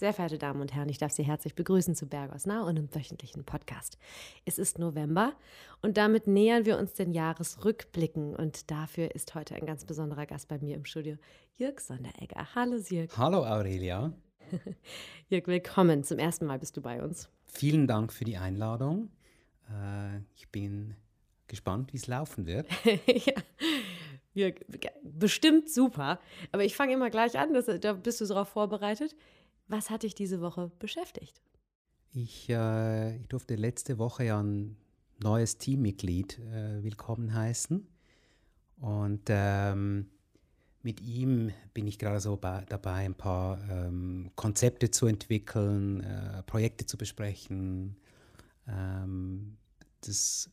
Sehr verehrte Damen und Herren, ich darf Sie herzlich begrüßen zu Bergos Nah und im wöchentlichen Podcast. Es ist November und damit nähern wir uns den Jahresrückblicken und dafür ist heute ein ganz besonderer Gast bei mir im Studio, Jörg Sonderegger. Hallo Jörg. Hallo Aurelia. Jörg, willkommen. Zum ersten Mal bist du bei uns. Vielen Dank für die Einladung. Äh, ich bin gespannt, wie es laufen wird. ja. Jörg, bestimmt super. Aber ich fange immer gleich an, das, da bist du darauf vorbereitet. Was hat dich diese Woche beschäftigt? Ich, äh, ich durfte letzte Woche ja ein neues Teammitglied äh, willkommen heißen. Und ähm, mit ihm bin ich gerade so bei, dabei, ein paar ähm, Konzepte zu entwickeln, äh, Projekte zu besprechen. Ähm, das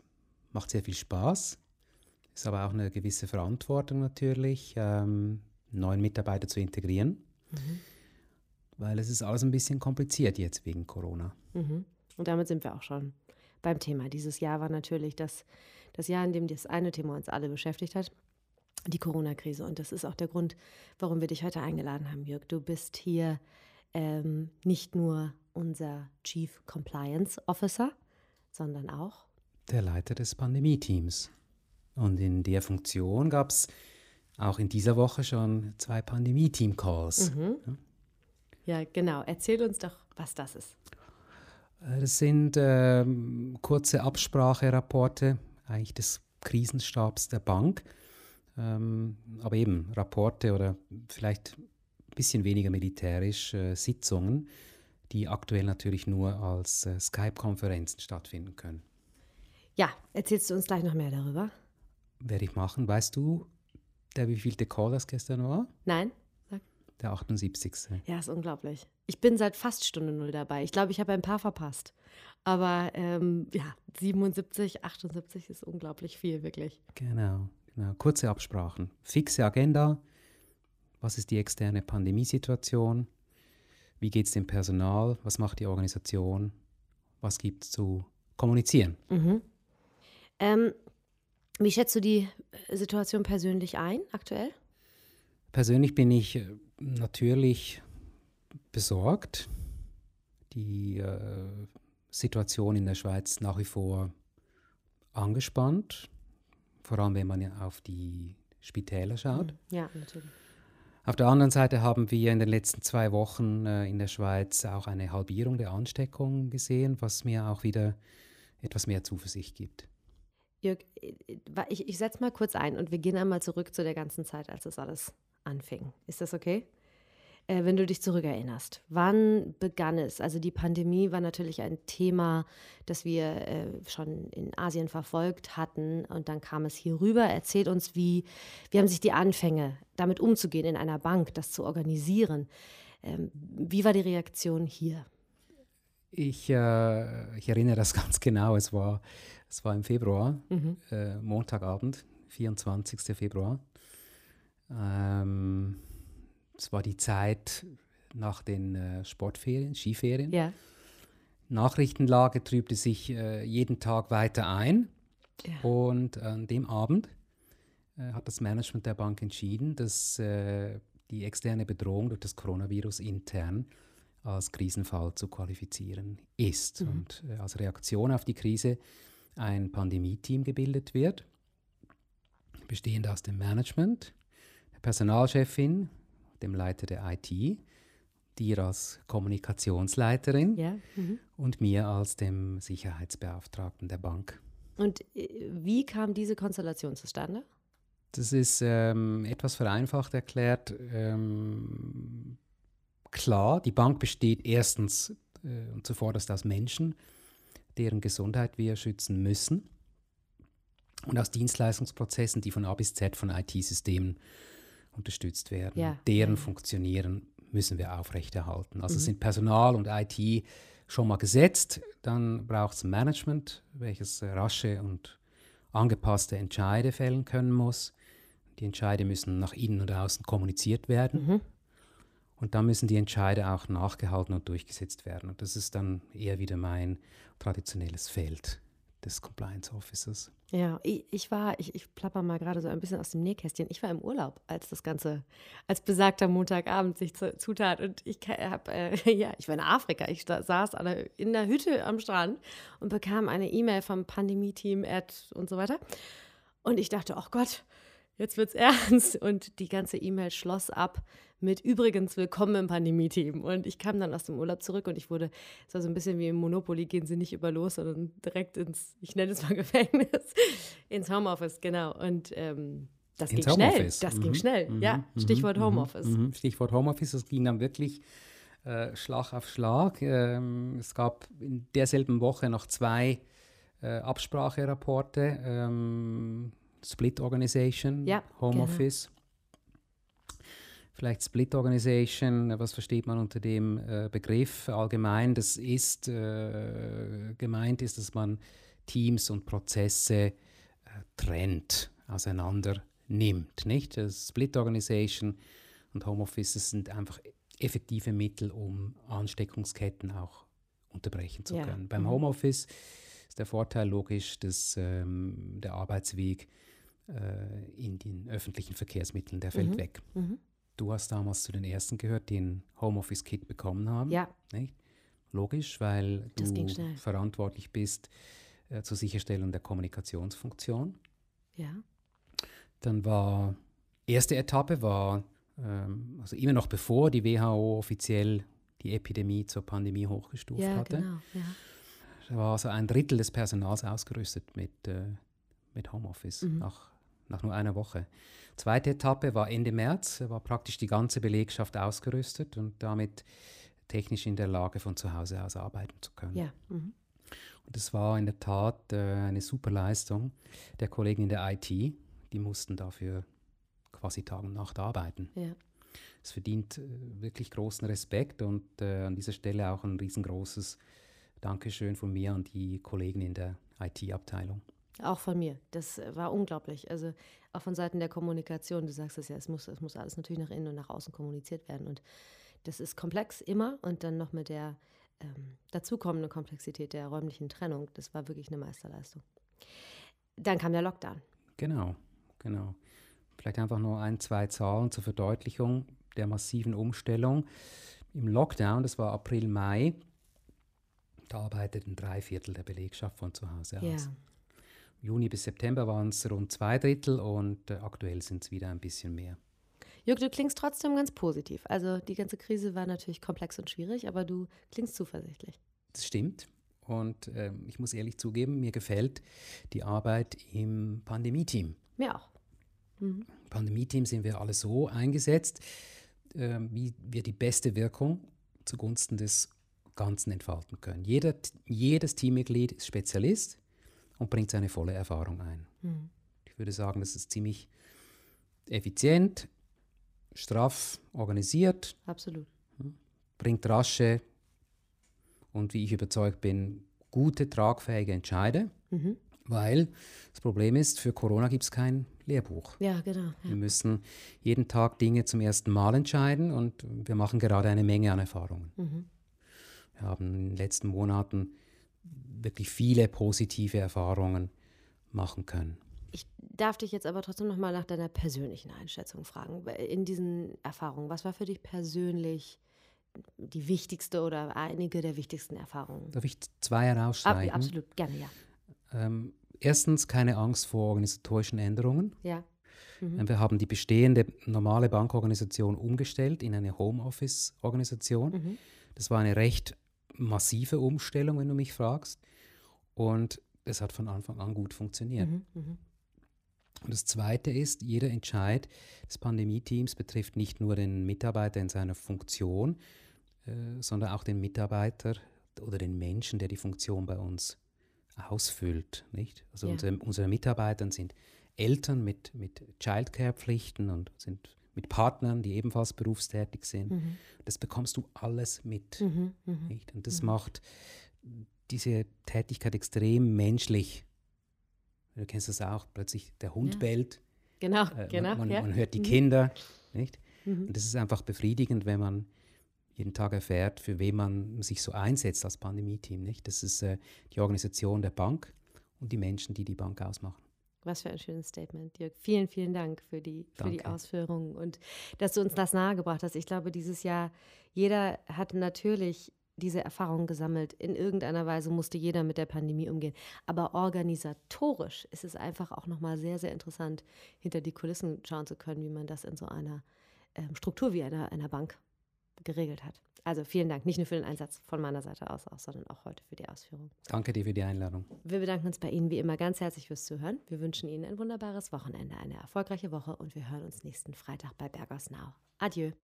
macht sehr viel Spaß. Ist aber auch eine gewisse Verantwortung natürlich, ähm, neuen Mitarbeiter zu integrieren. Mhm weil es ist alles ein bisschen kompliziert jetzt wegen Corona. Mhm. Und damit sind wir auch schon beim Thema. Dieses Jahr war natürlich das, das Jahr, in dem das eine Thema uns alle beschäftigt hat, die Corona-Krise. Und das ist auch der Grund, warum wir dich heute eingeladen haben, Jörg. Du bist hier ähm, nicht nur unser Chief Compliance Officer, sondern auch der Leiter des Pandemie-Teams. Und in der Funktion gab es auch in dieser Woche schon zwei Pandemie-Team-Calls. Mhm. Ja, genau. Erzähl uns doch, was das ist. Äh, das sind ähm, kurze Abspracherapporte eigentlich des Krisenstabs der Bank. Ähm, aber eben Rapporte oder vielleicht ein bisschen weniger militärisch äh, Sitzungen, die aktuell natürlich nur als äh, Skype-Konferenzen stattfinden können. Ja, erzählst du uns gleich noch mehr darüber? Werde ich machen. Weißt du, der wievielte Call das gestern war? Nein. Der 78. Ja, ist unglaublich. Ich bin seit fast Stunde Null dabei. Ich glaube, ich habe ein paar verpasst. Aber ähm, ja, 77, 78 ist unglaublich viel, wirklich. Genau, genau. Kurze Absprachen. Fixe Agenda. Was ist die externe Pandemiesituation? Wie geht es dem Personal? Was macht die Organisation? Was gibt es zu kommunizieren? Mhm. Ähm, wie schätzt du die Situation persönlich ein, aktuell? Persönlich bin ich äh, natürlich besorgt. Die äh, Situation in der Schweiz nach wie vor angespannt, vor allem wenn man auf die Spitäler schaut. Mhm. Ja, natürlich. Auf der anderen Seite haben wir in den letzten zwei Wochen äh, in der Schweiz auch eine Halbierung der Ansteckung gesehen, was mir auch wieder etwas mehr Zuversicht gibt. Jörg, äh, ich, ich setze mal kurz ein und wir gehen einmal zurück zu der ganzen Zeit, als das alles anfing. Ist das okay? Äh, wenn du dich zurückerinnerst, wann begann es? Also die Pandemie war natürlich ein Thema, das wir äh, schon in Asien verfolgt hatten und dann kam es hier rüber. Erzählt uns, wie, wie haben sich die Anfänge, damit umzugehen in einer Bank, das zu organisieren. Ähm, wie war die Reaktion hier? Ich, äh, ich erinnere das ganz genau. Es war, es war im Februar, mhm. äh, Montagabend, 24. Februar. Ähm, es war die Zeit nach den äh, Sportferien, Skiferien. Ja. Nachrichtenlage trübte sich äh, jeden Tag weiter ein. Ja. Und an dem Abend äh, hat das Management der Bank entschieden, dass äh, die externe Bedrohung durch das Coronavirus intern als Krisenfall zu qualifizieren ist. Mhm. Und äh, als Reaktion auf die Krise ein Pandemie-Team gebildet wird, bestehend aus dem Management, Personalchefin, dem Leiter der IT, dir als Kommunikationsleiterin ja. mhm. und mir als dem Sicherheitsbeauftragten der Bank. Und äh, wie kam diese Konstellation zustande? Das ist ähm, etwas vereinfacht erklärt. Ähm, klar, die Bank besteht erstens äh, und zuvorderst aus Menschen, deren Gesundheit wir schützen müssen und aus Dienstleistungsprozessen, die von A bis Z von IT-Systemen unterstützt werden. Ja. Deren Funktionieren müssen wir aufrechterhalten. Also mhm. sind Personal und IT schon mal gesetzt, dann braucht es Management, welches rasche und angepasste Entscheide fällen können muss. Die Entscheide müssen nach innen und außen kommuniziert werden. Mhm. Und dann müssen die Entscheide auch nachgehalten und durchgesetzt werden. Und das ist dann eher wieder mein traditionelles Feld. des Compliance Officers. Ja, ich, ich war, ich, ich plapper mal gerade so ein bisschen aus dem Nähkästchen. Ich war im Urlaub, als das Ganze, als besagter Montagabend sich zu, zutat. Und ich habe, äh, ja, ich war in Afrika. Ich saß in der Hütte am Strand und bekam eine E-Mail vom Pandemie-Team und so weiter. Und ich dachte, oh Gott, jetzt wird's ernst. Und die ganze E-Mail schloss ab mit übrigens willkommen im Pandemie-Team. Und ich kam dann aus dem Urlaub zurück und ich wurde, es war so ein bisschen wie im Monopoly, gehen sie nicht über los, sondern direkt ins, ich nenne es mal Gefängnis, ins Homeoffice, genau. Und ähm, das ins ging Homeoffice. schnell. Das mhm. ging schnell, mhm. ja. Stichwort. Homeoffice. Mhm. Stichwort Homeoffice, das ging dann wirklich äh, Schlag auf Schlag. Ähm, es gab in derselben Woche noch zwei äh, Abspracherapporte. Ähm, Split Organization, ja, Homeoffice. Genau. Vielleicht Split Organization, was versteht man unter dem äh, Begriff allgemein? Das ist äh, gemeint ist, dass man Teams und Prozesse äh, trennt, auseinander nimmt. Nicht? Das Split Organization und Homeoffice sind einfach effektive Mittel, um Ansteckungsketten auch unterbrechen zu können. Ja. Beim mhm. Homeoffice ist der Vorteil logisch, dass ähm, der Arbeitsweg äh, in den öffentlichen Verkehrsmitteln, der fällt mhm. weg. Mhm. Du hast damals zu den ersten gehört, die ein Homeoffice-Kit bekommen haben. Ja. Nicht? Logisch, weil du verantwortlich bist äh, zur Sicherstellung der Kommunikationsfunktion. Ja. Dann war, erste Etappe war, ähm, also immer noch bevor die WHO offiziell die Epidemie zur Pandemie hochgestuft ja, hatte. Genau, ja. Da war also ein Drittel des Personals ausgerüstet mit, äh, mit Homeoffice mhm. nach, nach nur einer Woche. Zweite Etappe war Ende März, war praktisch die ganze Belegschaft ausgerüstet und damit technisch in der Lage, von zu Hause aus arbeiten zu können. Ja. Mhm. Und das war in der Tat äh, eine super Leistung der Kollegen in der IT. Die mussten dafür quasi Tag und Nacht arbeiten. Ja. Es verdient äh, wirklich großen Respekt und äh, an dieser Stelle auch ein riesengroßes Dankeschön von mir an die Kollegen in der IT-Abteilung. Auch von mir. Das war unglaublich. Also auch von Seiten der Kommunikation. Du sagst es ja, es muss, es muss alles natürlich nach innen und nach außen kommuniziert werden. Und das ist komplex immer. Und dann noch mit der ähm, dazukommenden Komplexität der räumlichen Trennung. Das war wirklich eine Meisterleistung. Dann kam der Lockdown. Genau, genau. Vielleicht einfach nur ein, zwei Zahlen zur Verdeutlichung der massiven Umstellung. Im Lockdown, das war April, Mai, da arbeiteten drei Viertel der Belegschaft von zu Hause aus. Ja. Juni bis September waren es rund zwei Drittel und äh, aktuell sind es wieder ein bisschen mehr. Jörg, du klingst trotzdem ganz positiv. Also die ganze Krise war natürlich komplex und schwierig, aber du klingst zuversichtlich. Das stimmt. Und äh, ich muss ehrlich zugeben, mir gefällt die Arbeit im Pandemie-Team. Mir auch. Mhm. Im Pandemie-Team sind wir alle so eingesetzt, äh, wie wir die beste Wirkung zugunsten des Ganzen entfalten können. Jeder, jedes Teammitglied ist Spezialist und bringt seine volle Erfahrung ein. Mhm. Ich würde sagen, das ist ziemlich effizient, straff organisiert. Absolut. Bringt rasche und wie ich überzeugt bin, gute, tragfähige Entscheide. Mhm. Weil das Problem ist, für Corona gibt es kein Lehrbuch. Ja, genau. Ja. Wir müssen jeden Tag Dinge zum ersten Mal entscheiden und wir machen gerade eine Menge an Erfahrungen. Mhm. Wir haben in den letzten Monaten wirklich viele positive Erfahrungen machen können. Ich darf dich jetzt aber trotzdem noch mal nach deiner persönlichen Einschätzung fragen. In diesen Erfahrungen, was war für dich persönlich die wichtigste oder einige der wichtigsten Erfahrungen? Darf ich zwei herausstreichen? Ab, absolut, gerne, ja. Ähm, erstens keine Angst vor organisatorischen Änderungen. Ja. Mhm. Wir haben die bestehende normale Bankorganisation umgestellt in eine Homeoffice-Organisation. Mhm. Das war eine recht massive Umstellung, wenn du mich fragst. Und es hat von Anfang an gut funktioniert. Mhm, mh. Und das Zweite ist, jeder Entscheid des Pandemie-Teams betrifft nicht nur den Mitarbeiter in seiner Funktion, äh, sondern auch den Mitarbeiter oder den Menschen, der die Funktion bei uns ausfüllt. Nicht? Also ja. unsere, unsere Mitarbeiter sind Eltern mit, mit Childcare-Pflichten und sind mit Partnern, die ebenfalls berufstätig sind. Mhm. Das bekommst du alles mit. Mhm, mh. nicht? Und das mhm. macht diese Tätigkeit extrem menschlich. Du kennst das auch, plötzlich der Hund ja. bellt. Genau, äh, genau. Man, ja. man, hört die mhm. Kinder, nicht? Mhm. Und das ist einfach befriedigend, wenn man jeden Tag erfährt, für wen man sich so einsetzt als Pandemie-Team, nicht? Das ist äh, die Organisation der Bank und die Menschen, die die Bank ausmachen. Was für ein schönes Statement, Dirk. Vielen, vielen Dank für die, für die Ausführungen und dass du uns das nahegebracht hast. Ich glaube, dieses Jahr, jeder hat natürlich diese Erfahrung gesammelt. In irgendeiner Weise musste jeder mit der Pandemie umgehen. Aber organisatorisch ist es einfach auch nochmal sehr, sehr interessant, hinter die Kulissen schauen zu können, wie man das in so einer ähm, Struktur wie einer, einer Bank geregelt hat. Also vielen Dank, nicht nur für den Einsatz von meiner Seite aus, auch, sondern auch heute für die Ausführung. Danke dir für die Einladung. Wir bedanken uns bei Ihnen wie immer ganz herzlich fürs Zuhören. Wir wünschen Ihnen ein wunderbares Wochenende, eine erfolgreiche Woche und wir hören uns nächsten Freitag bei Bergers Now. Adieu.